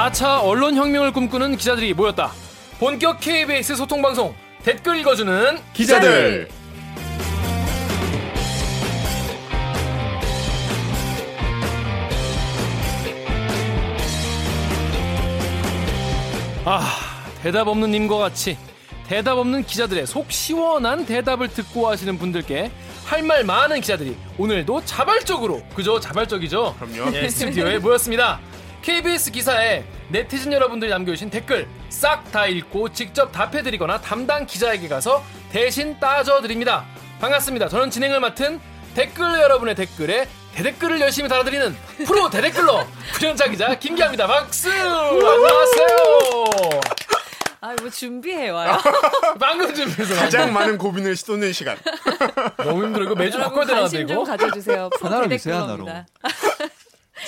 4차 언론혁명을 꿈꾸는 기자들이 모였다. 본격 KBS 소통방송 댓글 읽어주는 기자들. 아, 대답 없는 님과 같이 대답 없는 기자들의 속 시원한 대답을 듣고 하시는 분들께 할 말 많은 기자들이 오늘도 자발적으로 그저 자발적이죠. 그럼요. 예, 스튜디오에 모였습니다. KBS 기사에 네티즌 여러분들이 남겨주신 댓글 싹 다 읽고 직접 답해드리거나 담당 기자에게 가서 대신 따져드립니다. 반갑습니다. 저는 진행을 맡은 댓글 여러분의 댓글에 대댓글을 열심히 달아드리는 프로 대댓글러 부연자 기자 김기아입니다. 박수! 안녕하세요. 아, 뭐 준비해 와요. 방금 준비해서 가장 많은 고민을 쏟는 시간. 너무 힘들어. 이거 매주 바꿔야 되나 관심 좀 이거? 가져주세요. 하나로 주세요, 프로테크러입니다.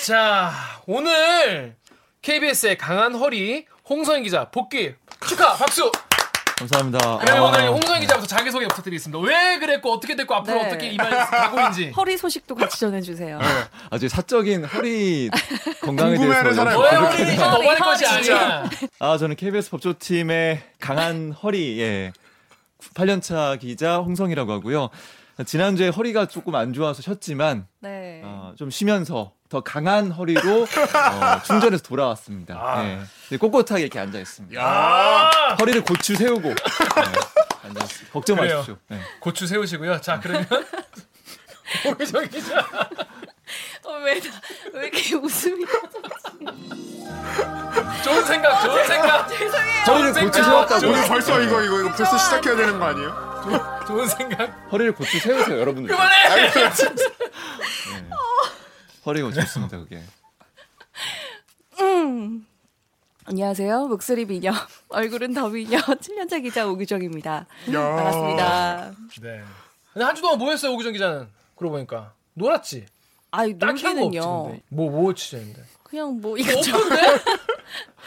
자, 오늘 KBS의 강한 허리 홍성희 기자 복귀 축하 박수. 감사합니다. 그러면 아, 오늘 홍성희 기자부터 자기 소개 부탁드리겠습니다. 왜 그랬고 어떻게 됐고 앞으로 네. 어떻게 이말 가고인지. 허리 소식도 같이 전해주세요. 아주 사적인 허리 건강에 궁금해하는 대해서 사람이 너의 허리, 너만의 것이 허리. 아니야. 아 저는 KBS 법조팀의 강한 허리 예 8년차 기자 홍성이라고 하고요. 지난주에 허리가 조금 안 좋아서 쉬었지만 네. 어, 좀 쉬면서 더 강한 허리로 어, 충전해서 돌아왔습니다. 아. 예. 네, 꼿꼿하게 이렇게 앉아 있습니다. 아, 허리를 고추 세우고 네, 앉아 있습니다. 걱정 그래요. 마십시오. 네. 고추 세우시고요. 자, 그러면 홍성희 기자. 어, 왜, 나- 왜 이렇게 웃음이 좋은 생각, 좋은 생각. 죄송해요. 허리를 고추 세웠다고 오늘 벌써 이거 이거 이거 벌써 시작해야 되는 거 아니에요? 좋은 생각. 허리를 고추 세우세요, 여러분들. 그만해. 허리가 좋습니다, 그게. 음. 안녕하세요. 목소리 미녀, 얼굴은 더 미녀, 7년차 기자 오규정입니다. 야. 반갑습니다. 네. 근데 한 주 동안 뭐 했어요, 오기정 기자는? 그러고 보니까. 놀았지? 아이, 놀기는요. 근데. 뭐, 뭐? 그냥 뭐, 이것저것 없던데?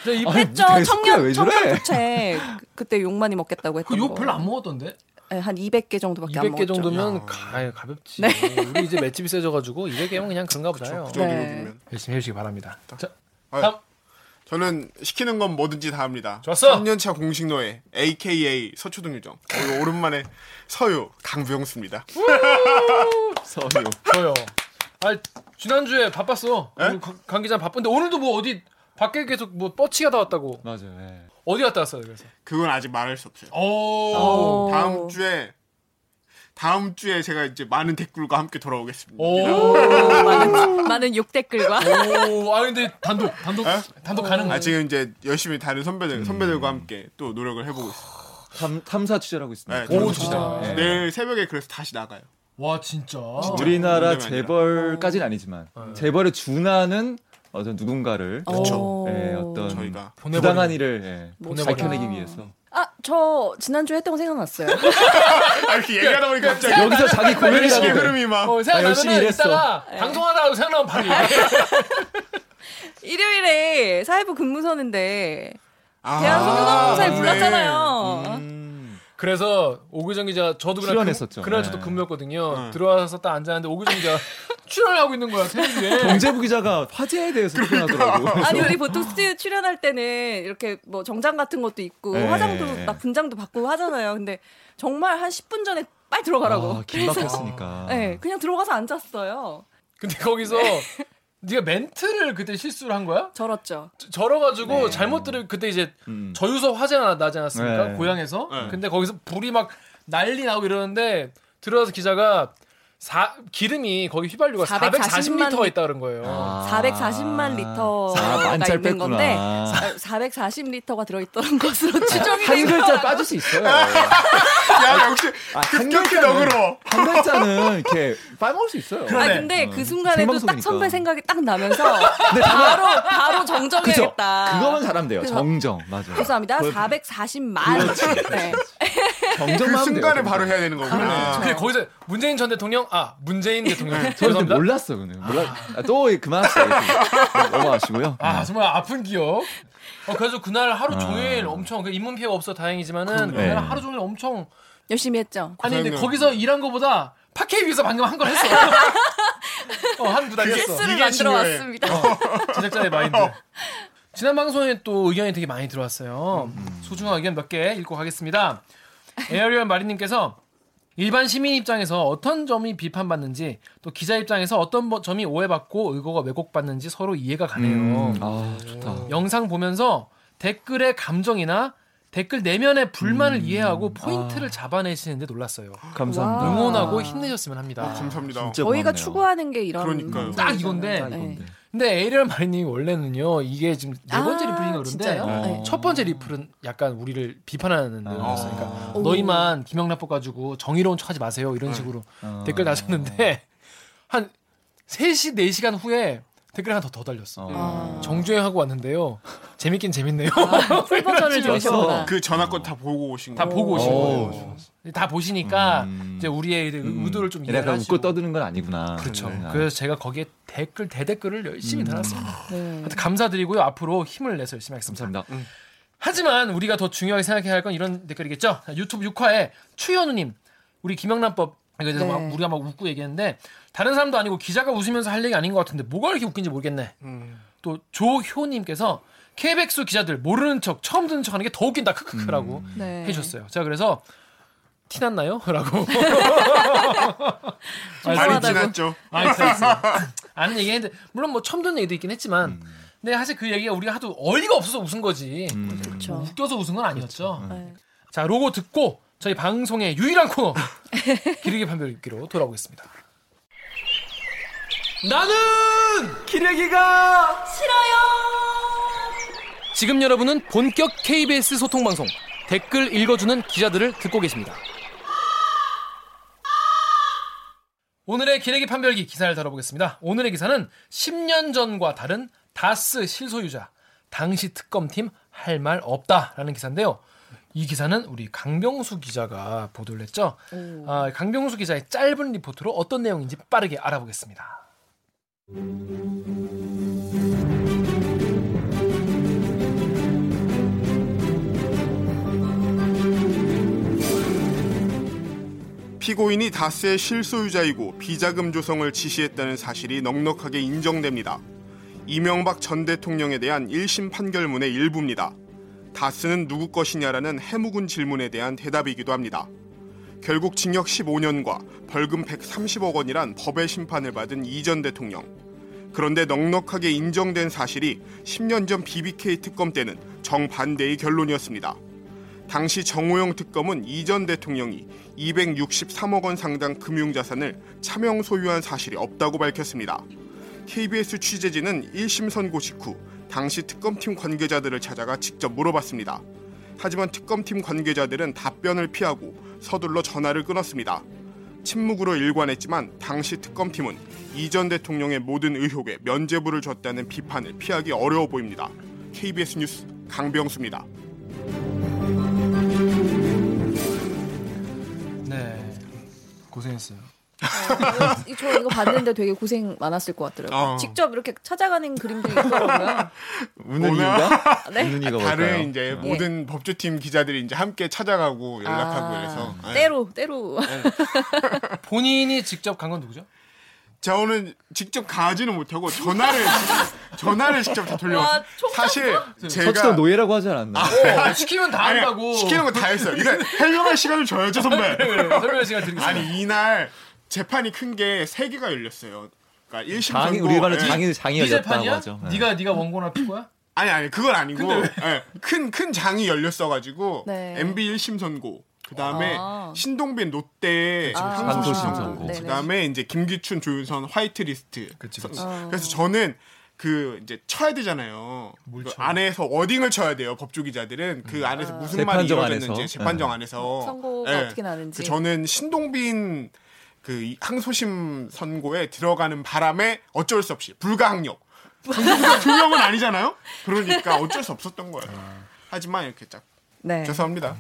진짜 이 아니, 했죠. 청년, 왜 저래? 청년 부채. 그때 욕 많이 먹겠다고 했던 그욕 거. 별로 안 먹었던데? 네, 한 200개 정도밖에 안 200개 먹었죠. 정도면 야. 가, 가볍지. 네. 우리 이제 맷집이 세져가지고 200개면 그냥 그런가 보다요. 그 네. 열심히 해주시기 바랍니다. 자, 아, 다음. 저는 시키는 건 뭐든지 다 합니다. 좋았어. 3년차 공식 노예 AKA 서초동 유정. 오랜만에 서유 강병수입니다. 서유. 저요. 아 지난주에 바빴어. 에? 강- 강 기자 바쁜데 오늘도 뭐 어디 밖에 계속 뭐 뻗치가 다 왔다고. 맞아요. 예. 어디 갔다 왔어요, 그래서? 그건 아직 말할 수 없어요. 오. 어. 다음 주에 다음 주에 제가 이제 많은 댓글과 함께 돌아오겠습니다. 오. 많은, 많은 욕 댓글과. 오. 아 근데 단독 단독 에? 단독 가능. 아 지금 이제 열심히 다른 선배들 선배들과 함께 또 노력을 해보고 있어요. 탐, 탐사 취재를 하고 있습니다. 네, 오, 진짜. 진짜. 네. 내일 새벽에 그래서 다시 나가요. 와 진짜. 우리나라 문제가 아니라. 재벌까지는 아니지만 재벌에 준하는 어떤 누군가를 어. 예, 어떤 저희가. 부당한 일을 예, 보내버리는. 밝혀내기 위해서 아, 저 지난주에 했던 거 생각났어요. 아, 이렇게 얘기하다 보니까 갑자기 여기서 자기 고민이라고 흐름이 막 어, 생각나면 열심히 일했어. 이따가 방송하다가 생각나면 바로. 일요일에 사회부 근무 서는데 아, 대한 성교사를 맞네. 불렀잖아요. 음, 그래서 오규정 기자 저도 그날 출연했었죠. 그, 날 네. 저도 근무였거든요. 네. 들어와서 딱 앉았는데 오규정 기자 출연을 하고 있는 거야 텔레비에. 경제부 기자가 화제에 대해서 표현하더라고. 아니 우리 보통 스튜디오 출연할 때는 이렇게 뭐 정장 같은 것도 있고 네. 화장도 막 분장도 받고 하잖아요. 근데 정말 한 10분 전에 빨리 들어가라고. 아, 긴박했으니까. 네, 그냥 들어가서 앉았어요. 근데 거기서 네가 멘트를 그때 실수를 한 거야? 절었죠. 저- 절어가지고 잘못 들으 그때 이제 음. 저유서 화재가 나지 않았습니까? 네. 고향에서. 네. 근데 거기서 불이 막 난리 나고 이러는데 들어와서 기자가 사, 기름이 거기 휘발유가 440만 440리터가 있다 그런 거예요. 아. 440만 리터가 아, 있는 건데 뺐구나. 440리터가 들어있던 것으로 추정이 한된 글자. 빠질 수 있어요. 야 역시 아, 한 급격히 글자는- 너그러. 한 글자는 이렇게 빠먹을 수 있어요. 아 근데 어, 그 순간에도 딱. 선배 생각이 딱 나면서 바로 바로? 정정해야겠다. 그거만 잘하면 돼요. 그래서- 정정. 맞아. 죄송합니다. 그걸 440만. 네. 정정만 그 순간에 돼요, 바로 해야 되는 거구나. 근데 거기서 문재인 전 대통령 아 문재인 대통령 저는 죄송합니다. 몰랐어, 그는. 몰라. 아, 또 그만하세요. 넘어가시고요. 아 정말 아픈 기억. 어, 그래서 그날 하루 아. 종일 엄청 그 인문 피해가 없어 다행이지만은. 그날 네. 하루 종일 엄청 열심히 했죠. 아니 근데 거기서 일한 거보다 팟캐 위해서 방금 한 걸 했어. 어 한 두 달 했어. 스를 이게 만들어. 왔습니다. 제작자의 마인드. 지난 방송에 또 의견이 되게 많이 들어왔어요. 소중한 의견 몇 개 읽고 가겠습니다. 에어리얼 마리님께서 일반 시민 입장에서 어떤 점이 비판받는지 또 기자 입장에서 어떤 버- 점이 오해받고 의도가 왜곡받는지 서로 이해가 가네요. 음, 아 좋다. 영상 보면서 댓글의 감정이나 댓글 내면의 불만을 이해하고 포인트를 아. 잡아내시는데 놀랐어요. 감사합니다. 와. 응원하고 힘내셨으면 합니다. 감사합니다. 진짜 저희가 고맙네요. 추구하는 게 이런 그러니까요. 딱 이건데. 딱 네. 이건데. 근데 에이리얼 마리님 원래는요 이게 지금 네 번째 아, 리플인가 그런데? 어. 네. 첫 번째 리플은 약간 우리를 비판하는 내용이었어요. 아. 그러니까 오. 너희만 김영란법 가지고 정의로운 척하지 마세요 이런 식으로 어. 댓글 다셨는데 한 3시 4시간 후에 댓글 하나 더, 더 달렸어. 아. 정주행하고 왔는데요. 재밌긴 재밌네요. 아, 풀 버전을. 들으셨구나. 그 전화권 다 보고 오신 다 거. 보고 오신 오. 거예요. 다 보시니까 음. 이제 우리의 의- 의도를 좀 이해를 하시고 웃고 떠드는 건 아니구나. 그렇죠. 네. 그래서 제가 거기에 댓글 대댓글을 열심히 음. 달았습니다. 네. 하여튼 감사드리고요. 앞으로 힘을 내서 열심히 하겠습니다. 감사합니다. 하지만 우리가 더 중요하게 생각해야 할 건 이런 댓글이겠죠. 자, 유튜브 6화에 추현우님, 우리 김영란법 대해서 네. 막 우리가 막 웃고 얘기했는데 다른 사람도 아니고 기자가 웃으면서 할 얘기 아닌 것 같은데 뭐가 이렇게 웃긴지 모르겠네. 음. 또 조효님께서 KBX 기자들 모르는 척 처음 듣는 척하는 게 더 웃긴다 크크크라고 네. 해주셨어요. 제가 그래서 티 났나요? 라고 많이. 아, 있어, 아는 얘기 했는데 물론 뭐 처음 듣는 얘기도 있긴 했지만 근데 사실 그 얘기가 우리가 하도 어이가 없어서 웃은 거지 음. 그렇죠. 웃겨서 웃은 건 아니었죠. 네. 자 로고 듣고 저희 방송의 유일한 코너 기르기 판별 읽기로 돌아오겠습니다. 나는 기레기가 지금 여러분은 본격 KBS 소통 방송 댓글 읽어주는 기자들을 듣고 계십니다. 오늘의 기레기 판별기 기사를 다뤄보겠습니다. 오늘의 기사는 10년 전과 다른 다스 실소유자 당시 특검팀 할 말 없다라는 기사인데요. 이 기사는 우리 강병수 기자가 보도를 했죠. 오. 아, 강병수 기자의 짧은 리포트로 어떤 내용인지 빠르게 알아보겠습니다. 피고인이 다스의 실소유자이고 비자금 조성을 지시했다는 사실이 넉넉하게 인정됩니다. 이명박 전 대통령에 대한 1심 판결문의 일부입니다. 다스는 누구 것이냐라는 해묵은 질문에 대한 대답이기도 합니다. 결국 징역 15년과 벌금 130억 원이란 법의 심판을 받은 이전 대통령. 그런데 넉넉하게 인정된 사실이 10년 전 BBK 특검 때는 정반대의 결론이었습니다. 당시 정호영 특검은 이전 대통령이 263억 원 상당 금융자산을 차명 소유한 사실이 없다고 밝혔습니다. KBS 취재진은 1심 선고 직후 당시 특검팀 관계자들을 찾아가 직접 물어봤습니다. 하지만 특검팀 관계자들은 답변을 피하고 서둘러 전화를 끊었습니다. 침묵으로 일관했지만 당시 특검팀은 이전 대통령의 모든 의혹에 면죄부를 줬다는 비판을 피하기 어려워 보입니다. KBS 뉴스 강병수입니다. 네. 고생했어요. 어, 이- 저 이거 봤는데 되게 고생 많았을 것 같더라고요. 어. 직접 이렇게 찾아가는 그림들이 있더라고요. 우는 이유가 네? 우는 이유가 다른 뭘까요? 이제 예. 모든 법조팀 기자들이 이제 함께 찾아가고 연락하고 아, 그래서 예. 때로 때로 본인이 직접 간 건 누구죠? 자 오늘 직접 가지는 못하고 전화를 전화를 직접 다 돌려왔어요. 와, 총 사실 서치도 제가 노예라고 하지 않았나? 어, 시키면 다 아니, 한다고. 시키는 거 다 했어요. 이거 해명할 시간을 줘야죠 선배. 그래, 설명할 시간 드리겠습니다. 아니 이날 재판이 큰 게 세 개가 열렸어요. 그러니까 1심 장이 선고 우리 말로 예. 장이 장이 네 열렸다고 재판이야? 하죠. 네. 네가 네가 원고나 필 거야? 아니 아니 그건 아니고 큰큰 큰 장이 열렸어 가지고 네. MB 1심 선고 그 다음에 아. 신동빈 롯데 아. 항소심 선고 선고. 네네. 그 다음에 이제 김기춘 조윤선 화이트리스트 그치, 서- 그치. 어. 그래서 저는 그 이제 쳐야 되잖아요. 뭘그 쳐? 안에서 워딩을 쳐야 돼요. 법조 기자들은 그 안에서 아. 무슨 말이 재판정 이루어졌는지 안에서. 재판정 안에서 선고가 예. 어떻게 나는지. 그 저는 신동빈 그 이- 항소심 선고에 들어가는 바람에 어쩔 수 없이 불가항력. 두 명은 아니잖아요. 그러니까 어쩔 수 없었던 거예요. 하지만 이렇게 딱 네. 죄송합니다.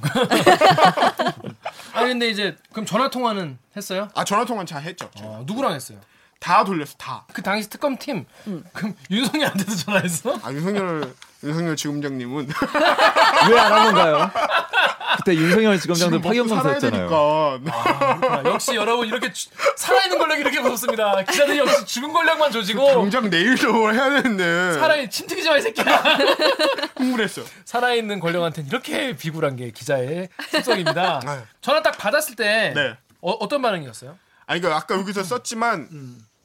아 근데 이제 그럼 전화 통화는 했어요? 아 전화 통화 잘 했죠. 어, 누구랑 했어요? 다 돌렸어 다. 그 당시 특검 팀 그럼 윤석열한테도 전화했어? 아 윤석열 윤석열 지검장님은 왜안한 건가요? 그때 윤석열 지검장도. 되니까. 아. 역시 여러분 이렇게 주- 살아있는 권력이 이렇게 무섭습니다. 기자들이 역시 죽은 권력만 조지고 당장 내일도 해야 되는데. 살아있는 침튀기지 마이 새끼야. 흥분했어. 살아있는 권력한테는 이렇게 비굴한 게 기자의 특성입니다. 네. 전화 딱 받았을 때 네. 어, 떤 반응이었어요? 아니 그러니까 아까 여기서 썼지만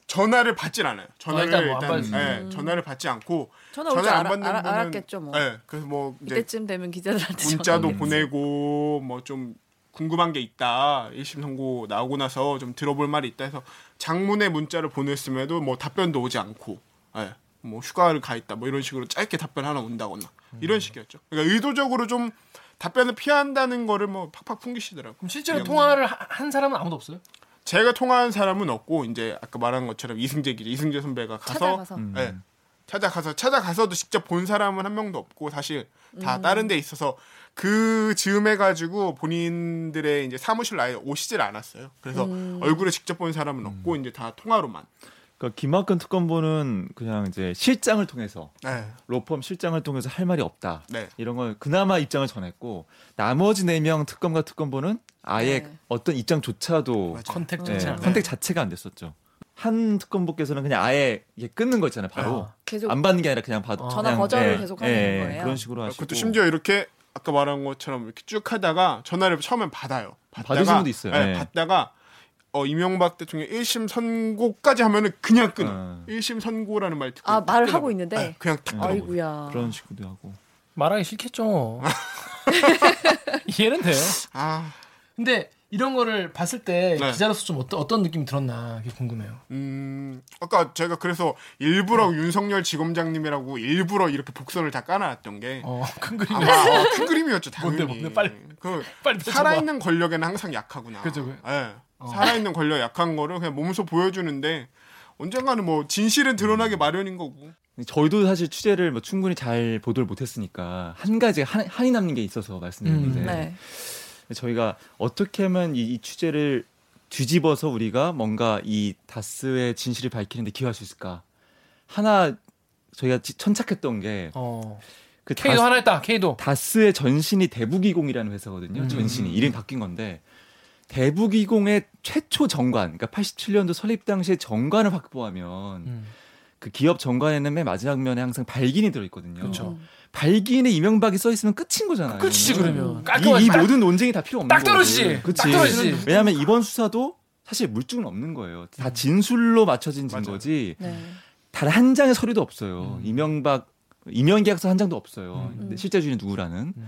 전화를 받진 않아요. 전화를 일단 뭐안 일단. 예, 전화를 받지 않고 전화 올줄 안 알아- 받는 알아- 분은 알았겠죠, 뭐. 예, 그래서 뭐 이제 이때쯤 되면 기자들한테 문자도. 보내고 뭐 좀 궁금한 게 있다. 1심 선고 나오고 나서 좀 들어볼 말이 있다 해서 장문의 문자를 보냈음에도 뭐 답변도 오지 않고 예. 뭐 휴가를 가 있다 뭐 이런 식으로 짧게 답변 하나 온다거나 이런 식이었죠. 그러니까 의도적으로 좀 답변을 피한다는 거를 뭐 팍팍 풍기시더라고요. 그럼 실제로 그냥 통화를 하- 한 사람은 아무도 없어요? 제가 통화한 사람은 없고 이제 아까 말한 것처럼 이승재 기자, 이승재 선배가 가서 찾아가서. 음. 예, 찾아가서 찾아가서도 직접 본 사람은 한 명도 없고 사실 다 음. 다른 데 있어서 그 즈음해 가지고 본인들의 이제 사무실 아예 오시질 않았어요. 그래서 음. 얼굴을 직접 본 사람은 없고 이제 다 통화로만. 그러니까 김학근 특검보는 그냥 이제 실장을 통해서 네. 로펌 실장을 통해서 할 말이 없다. 네. 이런 걸 그나마 입장을 전했고 나머지 네 명 특검과 특검보는 아예 네. 어떤 입장조차도 맞아요. 컨택 예, 자체가. 선택 자체가 안 됐었죠. 한 특검보께서는 그냥 아예 이게 끊는 거 있잖아요. 바로 계속 안 받는 게 아니라 그냥 받. 어. 전화 그냥, 거절을 예, 계속 하는 예, 거예요? 그런 식으로 하시고. 그것도 심지어 이렇게 아까 말한 것처럼 이렇게 쭉 하다가 전화를 처음엔 받아요. 받다가, 받으신 분도 있어요. 네, 네. 받다가 어, 이명박 대통령 1심 선고까지 하면은 그냥 끊어. 어. 1심 선고라는 말 듣고 아, 말을 끊어. 하고 있는데? 네, 그냥 탁. 아이고야. 그런 식으로 하고. 말하기 싫겠죠. 이해는 돼요. 아, 근데 이런 거를 봤을 때 네. 기자로서 좀 어떤, 어떤 느낌이 들었나 그게 궁금해요. 음, 아까 제가 그래서 일부러 윤석열 지검장님이라고 일부러 이렇게 복선을 다 까놨던 게 어, 큰 그림. 아마 어, 큰 그림이었죠, 당연히. 뭔데, 뭔데, 빨리. 그 빨리. 살아있는 권력에는 항상 약하구나. 그죠, 그- 예. 살아있는 권력 약한 거를 그냥 몸소 보여주는데 언젠가는 뭐 진실은 드러나기 마련인 거고. 저희도 사실 취재를 뭐 충분히 잘 보도를 못했으니까 한 가지 한, 한이 남는 게 있어서 말씀드리는데 음, 네. 저희가 어떻게 하면 이, 이 취재를 뒤집어서 우리가 뭔가 이 다스의 진실을 밝히는데 기여할 수 있을까? 하나 저희가 지- 천착했던 게 어. 그 K도 하나 했다. K도. 다스의 전신이 대북이공이라는 회사거든요. 음. 전신이 이름이 바뀐 건데 대북이공의 최초 정관, 그러니까 87년도 설립 당시에 정관을 확보하면 음. 그 기업 정관에는 맨 마지막 면에 항상 발긴이 들어있거든요. 그렇죠. 발긴에 이명박이 써 있으면 끝인 거잖아요. 끝이지 그러면. 이, 깔끔하지. 이 모든 논쟁이 다 필요 없는 딱 떨어지지. 떨어지지. 왜냐하면 이번 수사도 사실 물증은 없는 거예요. 다 진술로 맞춰진. 증거지. 네. 단한 장의 서류도 없어요. 음. 이명박 임원 계약서 한 장도 없어요. 음. 실제 주인이 누구라는. 음.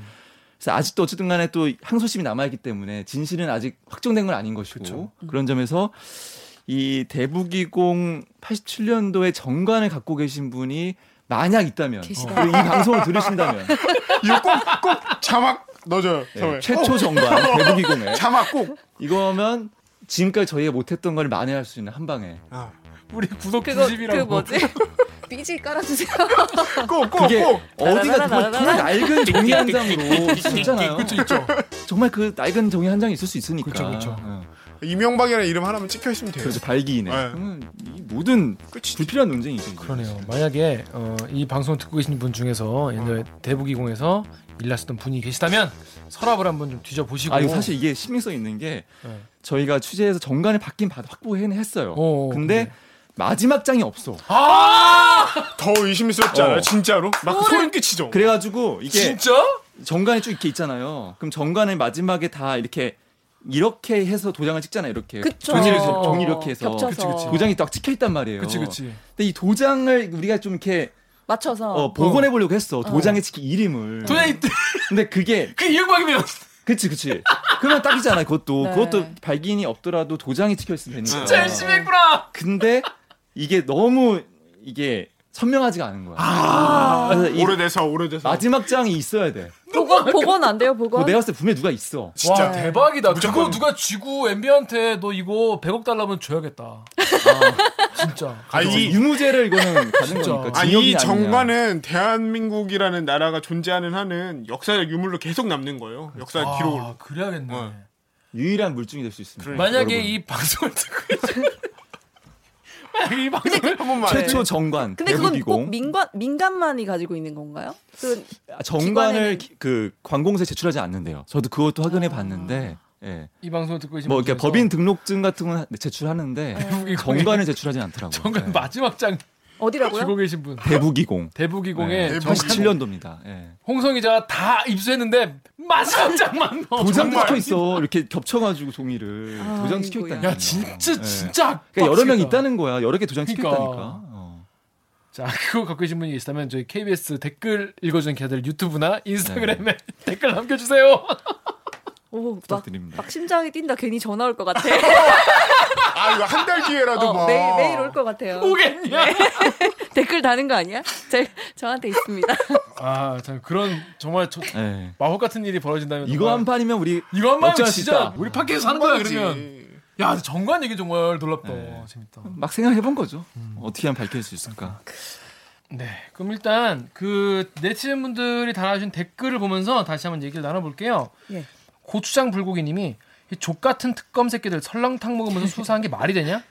그래서 아직도 어쨌든 간에 또 항소심이 남아있기 때문에 진실은 아직 확정된 건 아닌 것이고 그쵸. 그런 점에서 이 대북이공 87년도에 정관을 갖고 계신 분이 만약 있다면 계시다. 그리고 이 방송을 들으신다면 이거 꼭, 꼭 자막 넣어줘요. 네. 최초 정관 대북이공에 꼭 자막 꼭. 이거면 지금까지 저희가 못했던 걸 만회할 수 있는 한 방에 아, 우리 구독 그거 90이라고. 그 뭐지? 삐지 깔아주세요. 꼭, 꼭, 그게 꼭. 어디가 정말 그. 낡은 종이 한 장으로 있잖아요. 그쵸 있죠. 정말 그 낡은 종이 한 장이 있을 수 있으니까. 그쵸, 그쵸. 어. 이명박이라는 이름 하나만 찍혀 있으면 돼요. 그래서 발기이네. 네. 그러면 이 모든 끝이지. 불필요한 논쟁이죠. 그러네요. 만약에 어, 이 방송 듣고 계신 분 중에서 옛날에 대북이공에서 일났었던 분이 계시다면 서랍을 한번 좀 뒤져 보시고. 아 이거 사실 이게 신빙성 있는 게 네. 저희가 취재해서 정관을 받긴 받 확보해는 했어요. 어, 근데 근데. 마지막 장이 없어. 아 더 의심스럽잖아요, 어. 진짜로. 막 소름 끼치죠. 그래가지고 이게 진짜? 정관이 쭉 이렇게 있잖아요. 그럼 정관의 마지막에 다 이렇게 이렇게 해서 도장을 찍잖아요. 이렇게 그쵸. 종이를 종이 이렇게 해서 겹쳐서. 그치, 그치. 도장이 딱 찍혀 있단 말이에요. 그치 그치. 근데 이 도장을 우리가 좀 이렇게 맞춰서. 어, 복원해 보려고 했어. 도장에 찍힌 이름을. 도장이 근데 그게 그 이명박이면 그치 그치. 그러면 딱이잖아. 그것도 네. 그것도 발긴이 없더라도 도장이 찍혀 있으면 되니까. 진짜 열심히 했구나. 근데 이게 너무 이게 선명하지가 않은 거야. 아. 오래돼서, 오래돼서. 마지막 장이 있어야 돼. 복원 복원 안 돼요 복원? 그거 내가 봤을 때 분명히 누가 있어. 진짜. 와 대박이다. 그거 무조건. 누가 쥐고 MB한테 너 이거 100억 달라면 줘야겠다. 진짜. 아, 이, 유무죄를 이거는 가는 진짜. 거니까. 아, 징역이 이 아니냐. 정관은 대한민국이라는 나라가 존재하는 한은 역사적 유물로 계속 남는 거예요. 역사 아, 기록으로. 그래야겠네. 어. 유일한 물증이 될 수 있습니다. 그러니까. 만약에 여러분. 이 방송을 듣고 이 방송을 한 번만. 최초 정관 근데 그건 꼭 민관 민간만이 가지고 있는 건가요? 그 아, 정관을 기관에는- 기- 그 관공서에 제출하지 않는데요. 저도 그것도 확인해 봤는데 예. 이 방송을 듣고 계신 뭐 이렇게 법인 등록증 같은 건 제출하는데 대부기공에- 정관을 제출하지 않더라고요. 정관 예. 마지막 장 어디라고요? 주고 계신 분 대부기공 대부기공에 네, 정관- 87년도입니다. 예. 홍성 기자가 다 입수했는데 마지막 장만 넣어. 도장 정말. 찍혀 있어. 이렇게 겹쳐가지고 종이를 아, 도장 찍혀 아이고야. 있다니까. 야 진짜 예. 진짜 그러니까 여러 명. 있다는 거야. 여러 개 도장 찍혀 그러니까. 있다니까. 어. 자 그거 갖고 계신 분이 계시다면 저희 KBS 댓글 읽어주는 기자들 유튜브나 인스타그램에 댓글 남겨주세요. 오, 막, 부탁드립니다. 막 심장이 뛴다. 괜히 전화 올 것 같아. 아 이거 한 달 뒤에라도 어, 막. 매일 매일 올 것 같아요. 오겠냐? 댓글 다는 거 아니야? 제 저한테 있습니다. 아 참 그런 정말 저, 예. 마법 같은 일이 벌어진다면 이거 한 판이면 우리 이거 한수 진짜. 우리 팟캐스트 하는 거야. 그러면 야 정관 얘기 정말 놀랍다 네. 재밌다. 막 생각해 본 거죠. 음. 어떻게 하면 밝힐 수 있을까? 네, 그럼 일단 그 네티즌 분들이 달아주신 댓글을 보면서 다시 한번 얘기를 나눠 볼게요. 예. 고추장 불고기님이 족 같은 특검 새끼들 설렁탕 먹으면서 수사한 게 말이 되냐?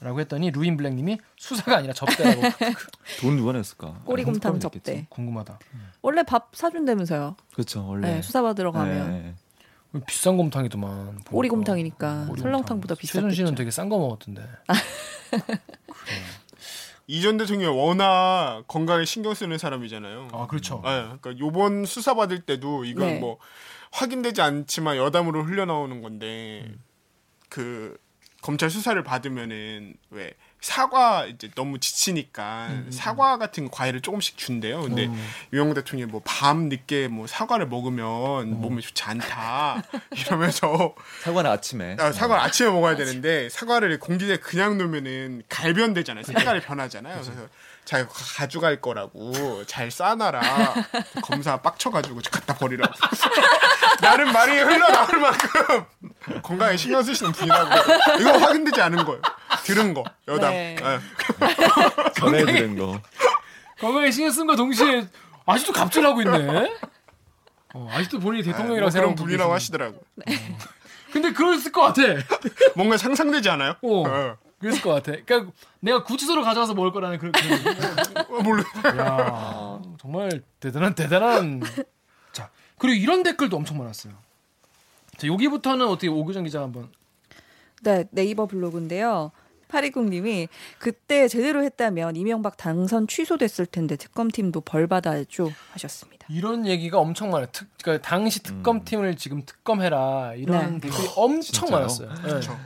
라고 했더니 루인 블랙님이 수사가 아니라 접대라고 돈 누가 냈을까? 꼬리곰탕 홍콩이 접대. 궁금하다. 원래 밥 사준다면서요. 그렇죠. 원래 네, 수사 받으러 가면 네, 네. 비싼 곰탕이더만. 꼬리곰탕이니까 꼬리곰탕. 설렁탕보다 최준 씨는. 되게 싼 거 먹었던데. 이전 대통령이 워낙 건강에 신경 쓰는 사람이잖아요. 아 그렇죠. 네, 그러니까 요번 수사 받을 때도 이건 네. 뭐 확인되지 않지만 여담으로 흘러나오는 건데 그 검찰 수사를 받으면은 왜 사과 이제 너무 지치니까 사과 같은 과일을 조금씩 준대요. 근데 음. 유영 대통령이 뭐 밤 늦게 뭐 사과를 먹으면 몸에 좋지 않다 이러면서 사과는 아침에. 아, 사과를 아침에 먹어야 되는데 사과를 공기에 그냥 놓으면은 갈변되잖아요. 색깔이 변하잖아요. 그래서 자기 가져갈 거라고 잘 싸놔라. 검사 빡쳐가지고 갖다 버리라고. 나름 말이 흘러나올 만큼 건강에 신경 쓰시는 분이라고. 이거 확인되지 않은 거예요. 들은 거 여담. 네. 예. 전해드린 거. 건강에 신경 쓴 거 동시에 아직도 갑질하고 있네. 어, 아직도 본인이 대통령이라고 뭐 그런 분이라고. 하시더라고. 근데 그랬을 것 같아. 뭔가 상상되지 않아요? 어. 예. 그랬을 것 같아. 그러니까 내가 구치소로 가져와서 먹을 거라는 그런. 그런 어, 몰라. 야 정말 대단한 대단한. 자 그리고 이런 댓글도 엄청 많았어요. 자 여기부터는 어떻게 오규정 기자 한번. 네, 네이버 블로그인데요. 820님이 그때 제대로 했다면 이명박 당선 취소됐을 텐데 특검팀도 벌 받아야죠 하셨습니다. 이런 얘기가 엄청 많아요. 특, 그러니까 당시 특검팀을 지금 특검해라 이런 네. 댓글이 엄청 진짜요? 많았어요. 네.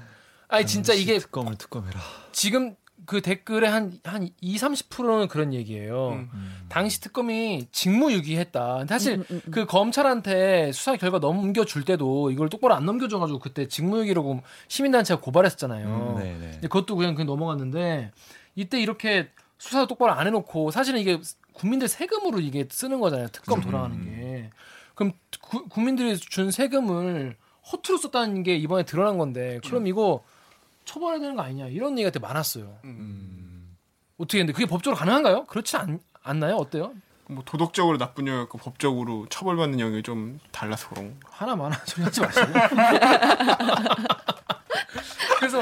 아니 진짜 이게 특검을 특검해라. 지금 그 댓글의 한, 한 2, 30%는 그런 얘기예요. 음. 당시 특검이 직무유기했다. 근데 사실 음, 음, 음. 그 검찰한테 수사 결과 넘겨줄 때도 이걸 똑바로 안 넘겨줘가지고 그때 직무유기라고 시민단체가 고발했었잖아요. 음, 네, 네. 근데 그것도 그냥 그냥 넘어갔는데 이때 이렇게 수사도 똑바로 안 해놓고 사실은 이게 국민들 세금으로 이게 쓰는 거잖아요. 특검 음. 돌아가는 게. 그럼 구- 국민들이 준 세금을 허투루 썼다는 게 이번에 드러난 건데 그럼 이거 처벌해야 되는 거 아니냐 이런 얘기가 되게 많았어요. 음. 어떻게 근데 그게 법적으로 가능한가요? 그렇지 않, 않나요? 어때요? 뭐 도덕적으로 나쁜 영역과 법적으로 처벌받는 영역이 좀 달라서 그런 거. 하나 많아 소리 하지 마시고. 그래서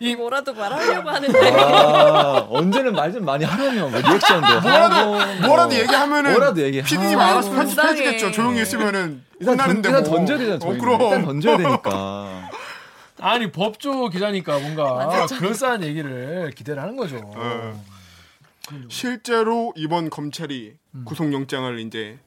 이 뭐라도 말하려고 하는데 아, 언제는 말 좀 많이 하라며 뭐 리액션도 뭐라도 하고 뭐라도 얘기하면은 뭐라도 얘기해. PD님 아, 알아서. 편집해주겠죠. 조용히 있으면은 일단, 던, 일단 뭐. 던져야 되잖아. 어. 그럼. 일단 던져야 되니까. 아니 법조 기자니까 뭔가 그럴싸한 얘기를 기대를 하는 거죠. 어. 실제로 이번 검찰이 음. 구속영장을 이제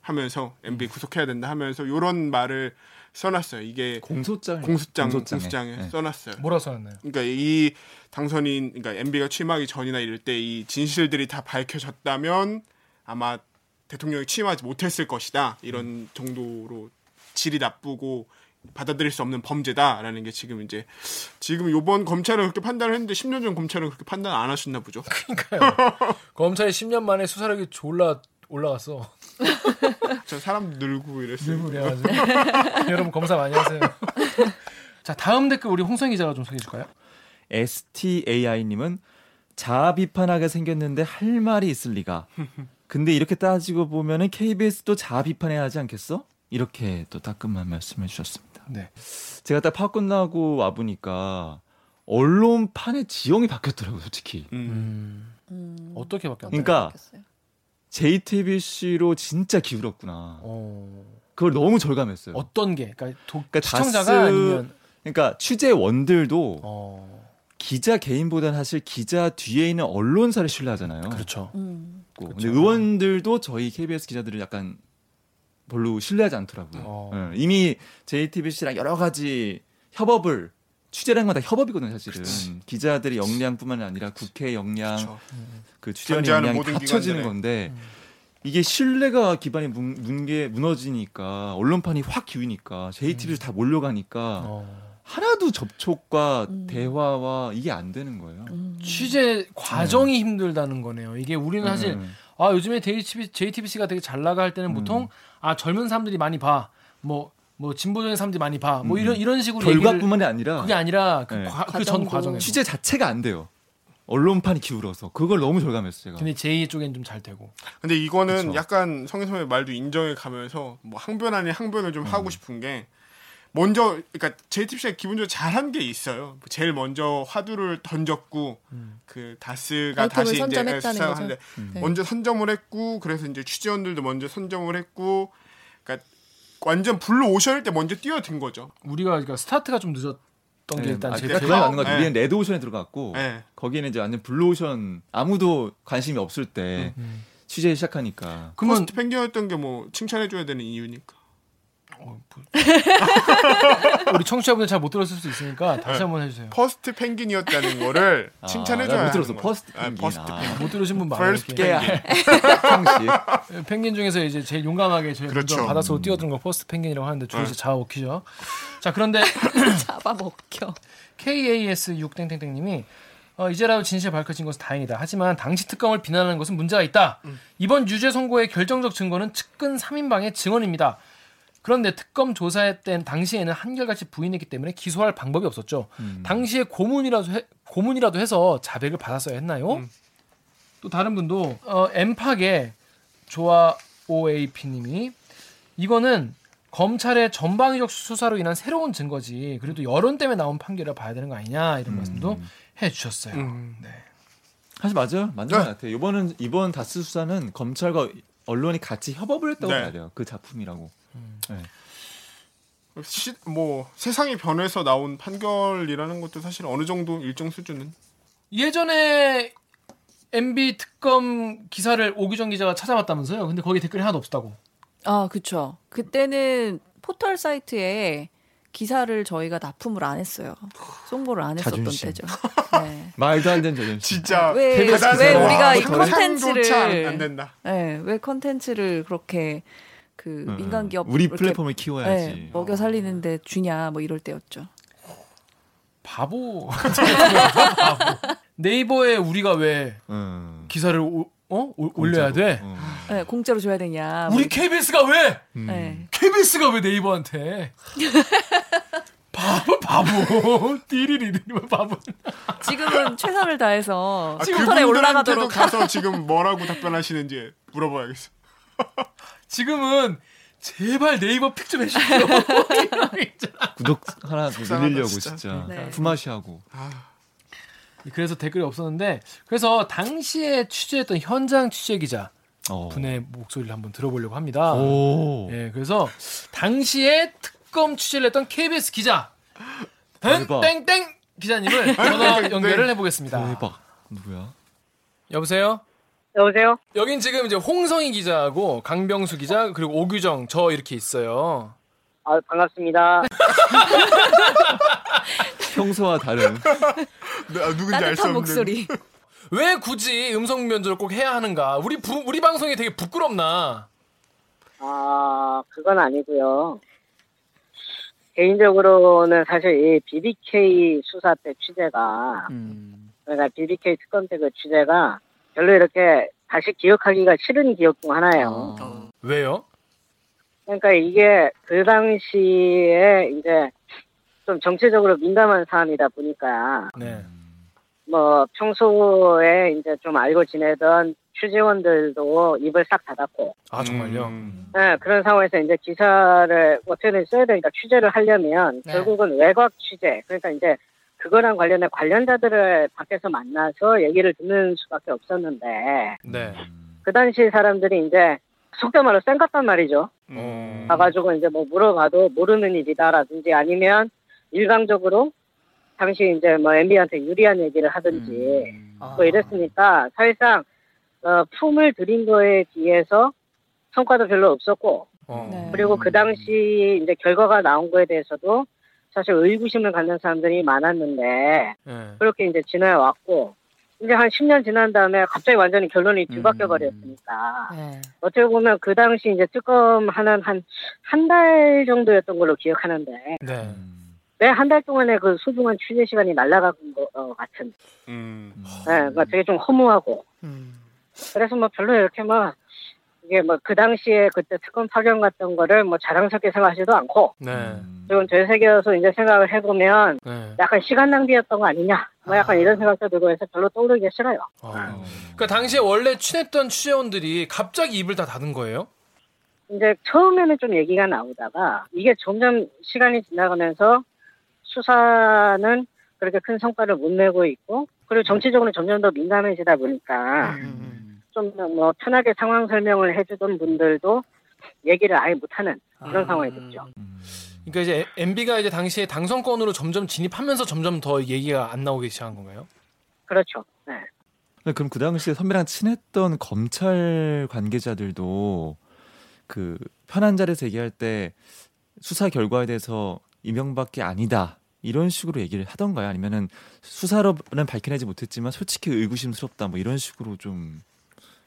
하면서 MB 구속해야 된다 하면서 이런 말을 써놨어요. 이게 공소장 공소장 공소장에. 공소장에 네. 써놨어요. 뭐라 써놨나요? 그러니까 이 당선인 그러니까 MB가 취임하기 전이나 이럴 때 이 진실들이 다 밝혀졌다면 아마 대통령이 취임하지 못했을 것이다. 이런 정도로 질이 나쁘고 받아들일 수 없는 범죄다라는 게 지금 이제 지금 요번 검찰은 그렇게 판단을 했는데 10년 전 검찰은 그렇게 판단 안 하셨나 보죠. 검찰이 10년 만에 수사력이 졸라 올라갔어. 저 사람 늘고 이랬어요. 늘고 그래가지고 여러분 검사 많이 하세요. 자 다음 댓글 우리 홍성 기자가 좀 소개해 줄까요? STAI님은 자아 비판하게 생겼는데 할 말이 있을 리가. 근데 이렇게 따지고 보면은 KBS도 자아 비판해야 하지 않겠어? 이렇게 또 따끔한 말씀을 주셨습니다. 네. 제가 딱 파업 끝나고 와 보니까 언론판의 지형이 바뀌었더라고요, 솔직히. 음. 음. 음, 어떻게 바뀌었나요? 그러니까 바뀌었어요? JTBC로 진짜 기울었구나. 어. 그걸 너무 절감했어요. 어떤 게? 그러니까, 도, 그러니까 시청자가 다스- 아니면 그러니까 취재원들도 어. 기자 개인보다는 사실 기자 뒤에 있는 언론사를 신뢰하잖아요. 그렇죠. 음. 근데 그렇죠. 의원들도 저희 KBS 기자들을 약간 별로 신뢰하지 않더라고요. 어. 예, 이미 JTBC랑 여러 가지 협업을 취재라는 건 다 협업이거든요, 사실은. 그치. 기자들의 역량뿐만 아니라 국회 역량, 그렇죠. 그 취재원의 존재하는 역량이 모든 합쳐지는 기관들의. 건데 음. 이게 신뢰가 기반이 문, 문게 무너지니까 언론판이 확 기우니까 JTBC 다 몰려가니까 어. 하나도 접촉과 음. 대화와 이게 안 되는 거예요. 음. 취재 과정이 힘들다는 거네요. 이게 우리는 사실 음. 아 요즘에 JTBC, JTBC가 되게 잘 나가 할 때는 음. 보통 아 젊은 사람들이 많이 봐. 뭐뭐 진보적인 사람들이 많이 봐. 뭐 음. 이런 이런 식으로 결과뿐만이 아니라 그게 아니라 네. 그전 과정에 취재 자체가 안 돼요. 언론판이 기울어서 그걸 너무 절감했어요. 제가. 근데 제2 쪽엔 좀 잘 되고. 근데 이거는 그쵸. 약간 성혜선의 말도 인정해 가면서 뭐 항변 아닌 항변을 좀 음. 하고 싶은 게 먼저 그러니까 JTBC가 기본적으로 잘한 게 있어요. 제일 먼저 화두를 던졌고 음. 그 다스가 다시 이제 선점했다는 수사하는데 네. 먼저 선점을 했고 그래서 이제 취재원들도 먼저 선점을 했고 그러니까 완전 블루 오션일 때 먼저 뛰어든 거죠. 우리가 그러니까 스타트가 좀 늦었 던 게 네, 일단. 그건 맞는 것 네. 같아요. 우리는 레드 오션에 들어갔고 네. 거기는 이제 완전 블루 오션 아무도 관심이 없을 때 음. 취재 시작하니까 그러면 펭귄이었던 게 뭐 칭찬해 줘야 되는 이유니까. 어, 뭐- 우리 청취자분들 잘 못 들었을 수도 있으니까 다시 네. 한번 해주세요. first penguin이었다는 거를 아, 칭찬해줘야 나못 들었어. 하는 거야. 퍼스트 아, penguin. first 아. penguin. 못 들으신 분 많아요. first. penguin. 펭귄 중에서 이제 제일 용감하게 제일 그렇죠. 먼저 바닷속으로 뛰어드는 걸 first penguin이라고 하는데 주로 네. 잡아먹히죠. 자 그런데 잡아먹혀. KAS6땡땡땡님이 어, 이제라도 진실 밝혀진 것은 다행이다. 하지만 당시 특검을 비난하는 것은 문제가 있다. 이번 유죄 선고의 결정적 증거는 측근 3인방의 증언입니다. 그런데 특검 조사에 땐 당시에는 한결같이 부인했기 때문에 기소할 방법이 없었죠. 음. 당시에 고문이라도 해, 고문이라도 해서 자백을 받았어야 했나요? 음. 또 다른 분도 어, 엠팍의 조아 OAP님이 이거는 검찰의 전방위적 수사로 인한 새로운 증거지. 그래도 여론 때문에 나온 판결이라 봐야 되는 거 아니냐 이런 말씀도 해주셨어요. 음. 네. 사실 맞아요. 맞는 네. 것 같아요. 이번은 이번 다스 수사는 검찰과 언론이 같이 협업을 했다고 네. 봐야 돼요. 그 작품이라고. 네. 시, 뭐 세상이 변해서 나온 판결이라는 것도 사실 어느 정도 일정 수준은 예전에 MB 특검 기사를 오기정 기자가 찾아봤다면서요? 근데 거기 댓글이 하나도 없었다고. 아, 그쵸. 그때는 포털 사이트에 기사를 저희가 납품을 안 했어요. 송고를 안 했었던 자존심. 때죠. 네. 말도 안 되는 저전. 진짜 왜, KBS 왜 기사로 우리가 와, 이 컨텐츠를 안 된다. 네, 왜 컨텐츠를 그렇게 그 응, 민간 응. 기업 우리 플랫폼을 키워야지. 네, 먹여 살리는데 주냐 뭐 이럴 때였죠. 바보. 바보. 네이버에 우리가 왜 음. 기사를 오- 어? 올- 올려야 돼? 음. 네, 공짜로 줘야 되냐. 뭐 우리 KBS가 왜? 음. 네. KBS가 왜 네이버한테? 바보 바보. 띠리리리면 바보. 지금은 최선을 다해서 아, 포털에 그분들한테도 올라가도록 가서 지금 뭐라고 답변하시는지 물어봐야겠어. 지금은 제발 네이버 픽 좀 해주십시오. 구독 하나 늘리려고 진짜. 진짜. 네. 품앗이 하고. 그래서 댓글이 없었는데 그래서 당시에 취재했던 현장 취재 기자 어. 분의 목소리를 한번 들어보려고 합니다. 오. 예, 그래서 당시에 특검 취재를 했던 KBS 기자. 땡땡 기자님을 전화 연결을 해보겠습니다. 대박. 누구야? 여보세요? 여보세요? 여긴 지금 이제 홍성희 기자하고 강병수 기자 그리고 오규정 저 이렇게 있어요. 아, 반갑습니다. 평소와 다른. 네, 아, 누군지 알 수 따뜻한 없는. 목소리. 왜 굳이 음성 변조를 꼭 해야 하는가? 우리 부, 우리 방송이 되게 부끄럽나? 아, 그건 아니고요. 개인적으로는 사실 이 BBK 수사 때 취재가, 음. 그러니까 BBK 특검 때 그 취재가 별로 이렇게 다시 기억하기가 싫은 기억 중 하나예요. 어. 왜요? 그러니까 이게 그 당시에 이제 좀 정치적으로 민감한 사안이다 보니까 네. 뭐 평소에 이제 좀 알고 지내던 취재원들도 입을 싹 닫았고 아 정말요? 음. 네, 그런 상황에서 이제 기사를 어떻게든 써야 되니까 취재를 하려면 네. 결국은 외곽 취재 그러니까 이제 그거랑 관련해 관련자들을 밖에서 만나서 얘기를 듣는 수밖에 없었는데 네. 그 당시 사람들이 이제 속된 말로 쌩 같단 말이죠. 음. 가가지고 이제 뭐 물어봐도 모르는 일이다라든지 아니면 일방적으로 당시 이제 뭐 MB한테 유리한 얘기를 하든지 음. 뭐 이랬으니까 사실상 어, 품을 들인 거에 비해서 성과도 별로 없었고 어. 네. 그리고 그 당시 이제 결과가 나온 거에 대해서도 사실 의구심을 갖는 사람들이 많았는데 네. 그렇게 이제 지나해 왔고 이제 한 10년 지난 다음에 갑자기 완전히 결론이 뒤바뀌어 버렸으니까 네. 어떻게 보면 그 당시 이제 특검 하는 한 한 달 정도였던 걸로 기억하는데 네. 음. 매한달 동안에 그 소중한 취재 시간이 날아간 것 어, 같은 음. 네, 그러니까 되게 좀 허무하고 음. 그래서 뭐 별로 이렇게 뭐 이게 뭐 그 당시에 그때 특검 파견 갔던 거를 뭐 자랑스럽게 생각하지도 않고 네. 음. 지금 되새겨서 이제 생각을 해보면 네. 약간 시간 낭비였던 거 아니냐 뭐 약간 이런 생각도 들고 해서 별로 떠오르기 싫어요. 어. 어. 그러니까 당시에 원래 친했던 취재원들이 갑자기 입을 다 닫은 거예요? 이제 처음에는 좀 얘기가 나오다가 이게 점점 시간이 지나가면서 수사는 그렇게 큰 성과를 못 내고 있고 그리고 정치적으로 점점 더 민감해지다 보니까 음. 좀 뭐 편하게 상황 설명을 해주던 분들도 얘기를 아예 못하는 이런 아. 상황이 됐죠. 음. 그러니까 이제 MB가 이제 당시에 당선권으로 점점 진입하면서 점점 더 얘기가 안 나오기 시작한 건가요? 그렇죠. 네. 네, 그럼 그 당시에 선배랑 친했던 검찰 관계자들도 그 편한 자리에서 얘기할 때 수사 결과에 대해서 이명밖에 아니다 이런 식으로 얘기를 하던가요? 아니면은 수사로는 밝혀내지 못했지만 솔직히 의구심스럽다 뭐 이런 식으로 좀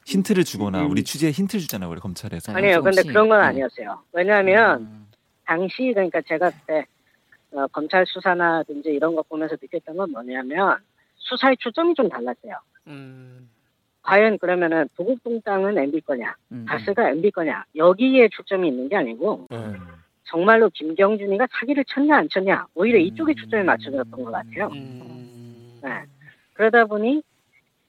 힌트를 주거나 음. 우리 취재에 힌트를 주잖아요, 우리 검찰에서. 아니에요. 근데 조금씩. 그런 건 네. 아니었어요. 왜냐하면 음. 당시 그러니까 제가 그때 어, 검찰 수사나든지 이런 거 보면서 느꼈던 건 뭐냐면 수사의 초점이 좀 달랐어요. 음. 과연 그러면은 도곡동 땅은 MB 거냐, 음. 다스가 MB 거냐 여기에 초점이 있는 게 아니고 네. 정말로 김경준이가 사기를 쳤냐 안 쳤냐 오히려 이쪽에 음. 초점이 맞춰졌던 것 같아요. 음. 네. 그러다 보니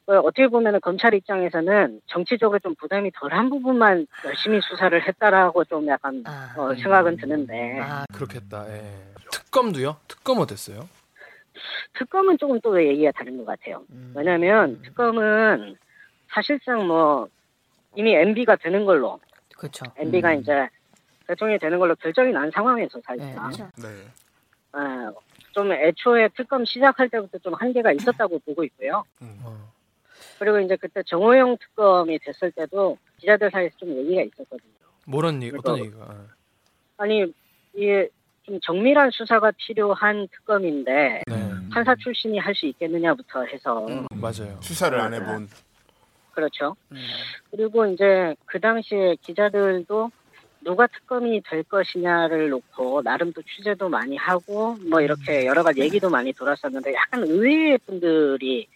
어, 어떻게 보면은 검찰 입장에서는 정치적으로 좀 부담이 덜한 부분만 열심히 수사를 했다라고 좀 약간 아. 어, 생각은 드는데 아, 그렇겠다. 예. 특검도요? 특검 어땠어요? 특검은 조금 또 얘기가 다른 것 같아요. 음. 왜냐하면 특검은 사실상 뭐 이미 MB가 되는 걸로 그렇죠. MB가 음. 이제 대통령이 되는 걸로 결정이 난 상황에서 네, 사실상 그렇죠. 네. 어, 좀 애초에 특검 시작할 때부터 좀 한계가 있었다고 보고 있고요. 어. 그리고 이제 그때 정호영 특검이 됐을 때도 기자들 사이에서 좀 얘기가 있었거든요. 뭐런 얘기, 어떤 얘기가? 예. 아니 이게 좀 정밀한 수사가 필요한 특검인데 네. 음. 판사 출신이 할 수 있겠느냐부터 해서 음, 맞아요. 수사를 안 해본. 그렇죠. 음. 그리고 이제 그 당시에 기자들도 누가 특검이 될 것이냐를 놓고 나름 또 취재도 많이 하고 뭐 이렇게 여러 가지 얘기도 많이 돌았었는데 약간 의외의 분들이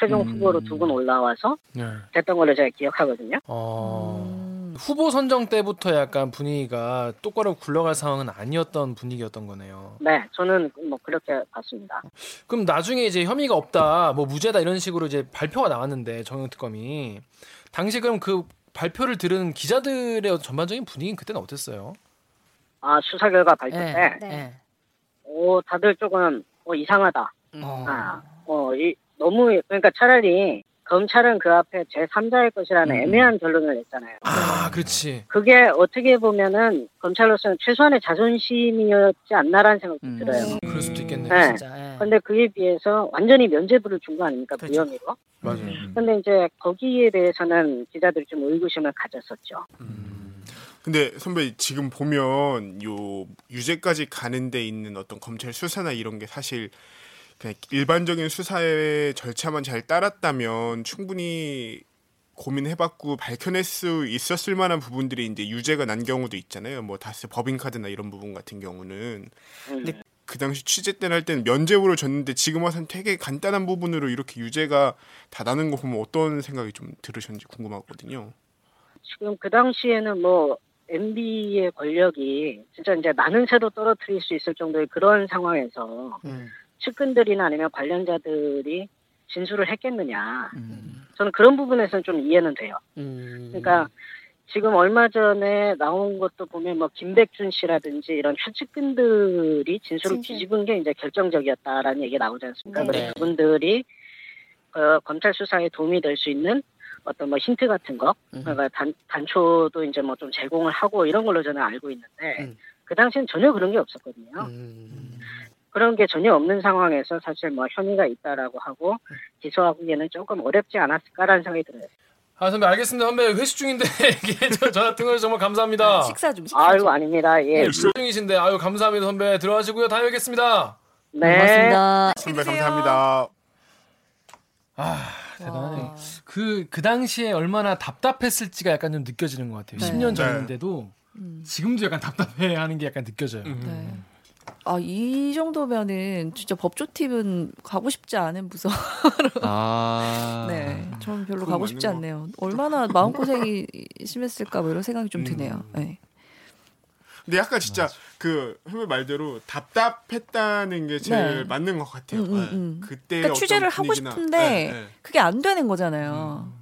최종 음. 후보로 두 분 올라와서 네. 됐던 걸로 제가 기억하거든요. 어. 음. 후보 선정 때부터 약간 분위기가 똑바로 굴러갈 상황은 아니었던 분위기였던 거네요. 네, 저는 뭐 그렇게 봤습니다. 그럼 나중에 이제 혐의가 없다, 뭐 무죄다 이런 식으로 이제 발표가 나왔는데 정영 특검이 당시 그럼 그 발표를 들은 기자들의 전반적인 분위기는 그때는 어땠어요? 아 수사 결과 발표 네. 때, 네. 오 다들 조금 어, 이상하다. 어. 아, 어, 이, 너무 그러니까 차라리 검찰은 그 앞에 제 3자의 것이라는 음. 애매한 결론을 냈잖아요. 아, 그렇지. 그게 어떻게 보면은 검찰로서는 최소한의 자존심이었지 않나라는 생각도 음. 들어요. 그럴 수도 있겠네. 네. 진짜. 예. 근데 그에 비해서 완전히 면죄부를 준 거 아닙니까 그렇죠. 부혐의로? 맞아요. 음. 근데 이제 거기에 대해서는 기자들이 좀 의구심을 가졌었죠. 음. 근데 선배 지금 보면 요 유죄까지 가는 데 있는 어떤 검찰 수사나 이런 게 사실 그냥 일반적인 수사의 절차만 잘 따랐다면 충분히 고민해봤고 밝혀낼 수 있었을 만한 부분들이 이제 유죄가 난 경우도 있잖아요. 뭐 다스 법인카드나 이런 부분 같은 경우는 음. 네. 그 당시 취재 때는 할 때는 면죄부를 줬는데 지금 와서는 되게 간단한 부분으로 이렇게 유죄가 다 나는 거 보면 어떤 생각이 좀 들으셨는지 궁금하거든요. 지금 그 당시에는 뭐 MB의 권력이 진짜 이제 많은 새도 떨어뜨릴 수 있을 정도의 그런 상황에서 음. 측근들이나 아니면 관련자들이 진술을 했겠느냐. 음. 저는 그런 부분에서는 좀 이해는 돼요. 음. 그러니까 지금 얼마 전에 나온 것도 보면 뭐 김백준 씨라든지 이런 현직근들이 진술을 진실. 뒤집은 게 이제 결정적이었다라는 얘기가 나오지 않습니까? 네. 그래서 그분들이 어, 검찰 수사에 도움이 될 수 있는 어떤 뭐 힌트 같은 거, 음. 그러니까 단, 단초도 이제 뭐 좀 제공을 하고 이런 걸로 저는 알고 있는데 음. 그 당시엔 전혀 그런 게 없었거든요. 음. 그런 게 전혀 없는 상황에서 사실 뭐 혐의가 있다라고 하고 기소하기에는 조금 어렵지 않았을까라는 생각이 들어요. 아 선배 알겠습니다 선배 회식 중인데 전화 통화 정말 감사합니다. 식사 좀 식사 아유 좀. 아닙니다. 예. 회식 중이신데 아유 감사합니다 선배 들어가시고요 다음에 뵙겠습니다. 네. 고맙습니다. 선배. 감사합니다. 아 대단하네. 와. 그, 그 당시에 얼마나 답답했을지가 약간 좀 느껴지는 것 같아요. 네. 10년 네. 전인데도 음. 지금도 약간 답답해 하는 게 약간 느껴져요. 네. 아, 이 정도면은 진짜 법조팁은 가고 싶지 않은 부서. 아. 네. 저는 별로 가고 싶지 것 않네요. 얼마나 마음고생이 심했을까 뭐 이런 생각이 좀 드네요. 네. 근데 약간 진짜 그 선배 말대로 답답했다는 게 제일 네. 맞는 것 같아요. 음, 음, 네. 음. 그때 그러니까 어떤 취재를 하고 분위기나. 싶은데 네, 네. 그게 안 되는 거잖아요.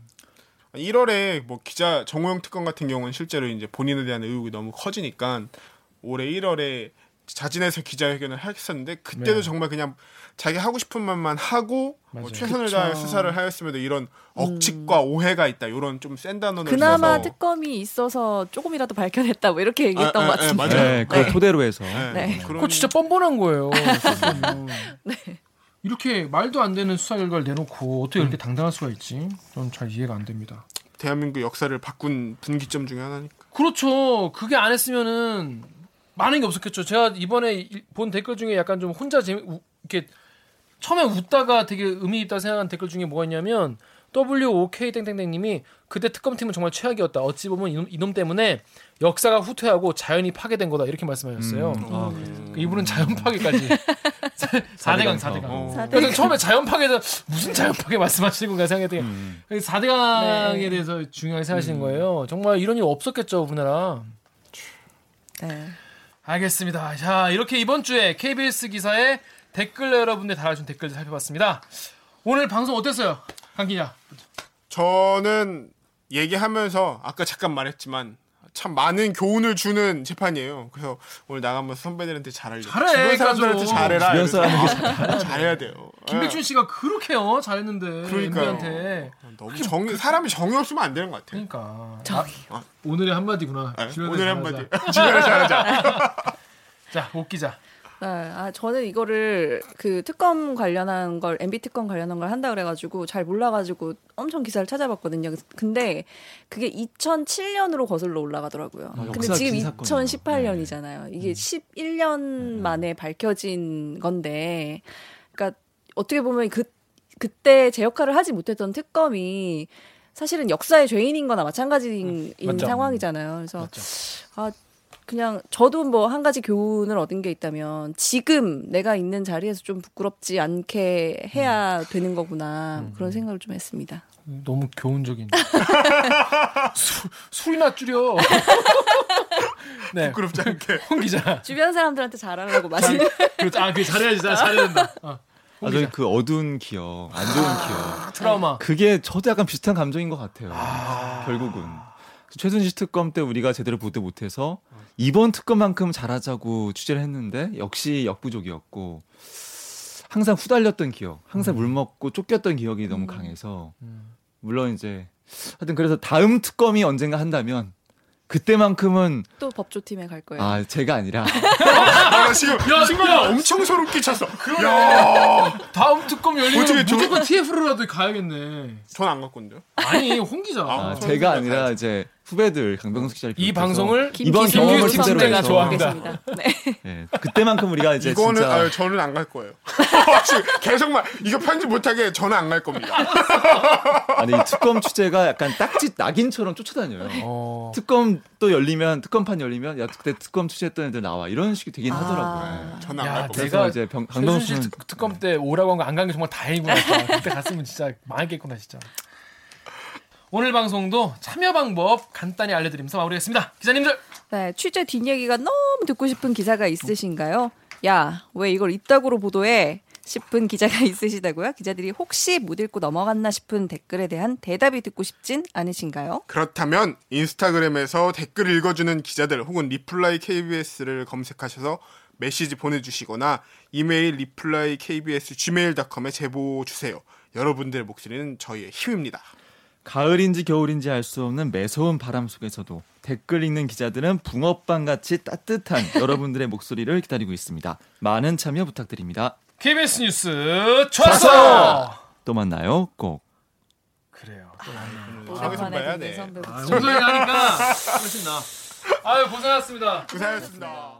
1월에 뭐 기자 정호영 특검 같은 경우는 실제로 이제 본인에 대한 의혹이 너무 커지니까 올해 1월에 자진해서 기자회견을 하겠었는데 그때도 네. 정말 그냥 자기 하고 싶은 말만 하고 뭐. 최선을 그쵸. 다해 수사를 하였음에도 이런 억측과 오해가 있다 이런 좀 센 단어를 그나마 써서 특검이 있어서 조금이라도 밝혀냈다 뭐 이렇게 얘기했던 아, 아, 것 아, 같은데. 맞아요. 네, 그걸 네. 토대로 해서. 네, 네. 그거 진짜 뻔뻔한 거예요. 네. 이렇게 말도 안 되는 수사 결과를 내놓고 어떻게 이렇게 당당할 수가 있지? 저는 잘 이해가 안 됩니다. 대한민국 역사를 바꾼 분기점 중에 하나니까. 그렇죠. 그게 안 했으면은 많은 게 없었겠죠. 제가 이번에 이- 본 댓글 중에 약간 좀 혼자 재미 우- 이렇게 처음에 웃다가 되게 의미 있다 생각한 댓글 중에 뭐가 있냐면 WOK 땡땡땡님이 그때 특검팀은 정말 최악이었다. 어찌 보면 이놈, 이놈 때문에 역사가 후퇴하고 자연이 파괴된 거다 이렇게 말씀하셨어요. 음. 아, 그래요. 그 이분은 자연 파괴까지 4대강 4대강. 어. 사대- 그래서 처음에 자연 파괴에서 무슨 자연 파괴 말씀하시는 건가 생각했더니 음. 4대강에 네. 대해서 중요하게 생각하시는 거예요. 정말 이런 일 없었겠죠, 우리나라. 네. 알겠습니다. 자, 이렇게 이번 주에 KBS 기사에 댓글 여러분들 달아준 댓글 살펴봤습니다. 오늘 방송 어땠어요? 강 기자. 저는 얘기하면서 아까 잠깐 말했지만 참 많은 교훈을 주는 재판이에요. 그래서 오늘 나가면서 선배들한테 잘하려. 잘해, 주변 사람들한테 가죠. 잘해라. 주변 사람에게 잘해야 돼요. 김백준 씨가 그렇게 어, 잘했는데 그러니까요. MB한테. 예. 너무 정이 사람이 정이 없으면 안 되는 것 같아요. 그러니까. 정이. 아, 오늘의 한마디구나. 네, 오늘. 한마디. 주변에 잘하자. 자, 옥 기자. 네, 아 저는 이거를 그 특검 관련한 걸 MB 특검 관련한 걸 한다 그래가지고 잘 몰라가지고 엄청 기사를 찾아봤거든요. 근데 그게 2007년으로 거슬러 올라가더라고요. 아, 근데 지금 긴 사건이네요. 2018년이잖아요. 이게 11년 만에 밝혀진 건데, 그러니까 어떻게 보면 그 그때 제 역할을 하지 못했던 특검이 사실은 역사의 죄인인 거나 마찬가지인 맞죠. 상황이잖아요. 그래서 맞죠. 아 그냥 저도 뭐 한 가지 교훈을 얻은 게 있다면 지금 내가 있는 자리에서 좀 부끄럽지 않게 해야 되는 거구나 음. 그런 생각을 좀 했습니다. 너무 교훈적인. 술, 술이나 줄여. 네. 부끄럽지 않게. 홍 기자. 주변 사람들한테 잘하려고 마시는 그렇죠. 아, 그 잘해야지. 잘- 잘해야 된다. 어. 홍 아, 저희. 그 어두운 기억, 안 좋은 기억. 트라우마. 그게 저도 약간 비슷한 감정인 것 같아요. 결국은. 최순실 특검 때 우리가 제대로 보도 못해서 이번 특검만큼 잘하자고 취재를 했는데 역시 역부족이었고 항상 후달렸던 기억, 항상 물 먹고 쫓겼던 기억이 너무 강해서 음. 물론 이제 하여튼 그래서 다음 특검이 언젠가 한다면 그때만큼은 또 법조팀에 갈 거예요. 아 제가 아니라 아, 나 지금 야, 순간 야. 엄청 소름 끼쳤어. 야, 다음 특검 열리면 어떻게 저- 무조건 TF로라도 가야겠네. 전안 갖고요. 아니, 홍 기자. 아, 아, 제가 아니라 이제 후배들 강병수 기자를 이 방송을 이번 김기수 경험을 팀대로 선배가 해서. 좋아하겠습니다. 네. 예, 그때만큼 우리가 이제 이거는 진짜 아유, 저는 안 갈 거예요. 계속 말 이거 편집 못하게 저는 안 갈 겁니다. 아니 이 특검 취재가 약간 딱지 낙인처럼 쫓아다녀요. 어. 특검 또 열리면 특검판 열리면 야 그때 특검 취재했던 애들 나와 이런 식이 되긴 하더라고요. 아. 저는 안 야, 갈 겁니다. 내가 이제 강병수는 특, 특검 때 오라고 한 거 안 간 게 정말 다행이구나. 그때 갔으면 진짜 망했겠구나 진짜. 오늘 방송도 참여 방법 간단히 알려드리면서 마무리하겠습니다. 기자님들 네, 취재 뒷얘기가 너무 듣고 싶은 기사가 있으신가요? 야, 왜 이걸 이따구로 보도해? 싶은 기자가 있으시다고요? 기자들이 혹시 못 읽고 넘어갔나 싶은 댓글에 대한 대답이 듣고 싶진 않으신가요? 그렇다면 인스타그램에서 댓글 읽어주는 기자들 혹은 reply KBS를 검색하셔서 메시지 보내주시거나 이메일 reply KBS gmail.com에 제보 주세요. 여러분들의 목소리는 저희의 힘입니다. 가을인지 겨울인지 알 수 없는 매서운 바람 속에서도 댓글 읽는 기자들은 붕어빵 같이 따뜻한 여러분들의 목소리를 기다리고 있습니다. 많은 참여 부탁드립니다. KBS 뉴스 좋았어. 또 만나요. 꼭. 그래요. 오랜만에. 듣는 선배 아, 목소리 하니까 훨씬 나. 아유 고생하셨습니다. 고생하셨습니다.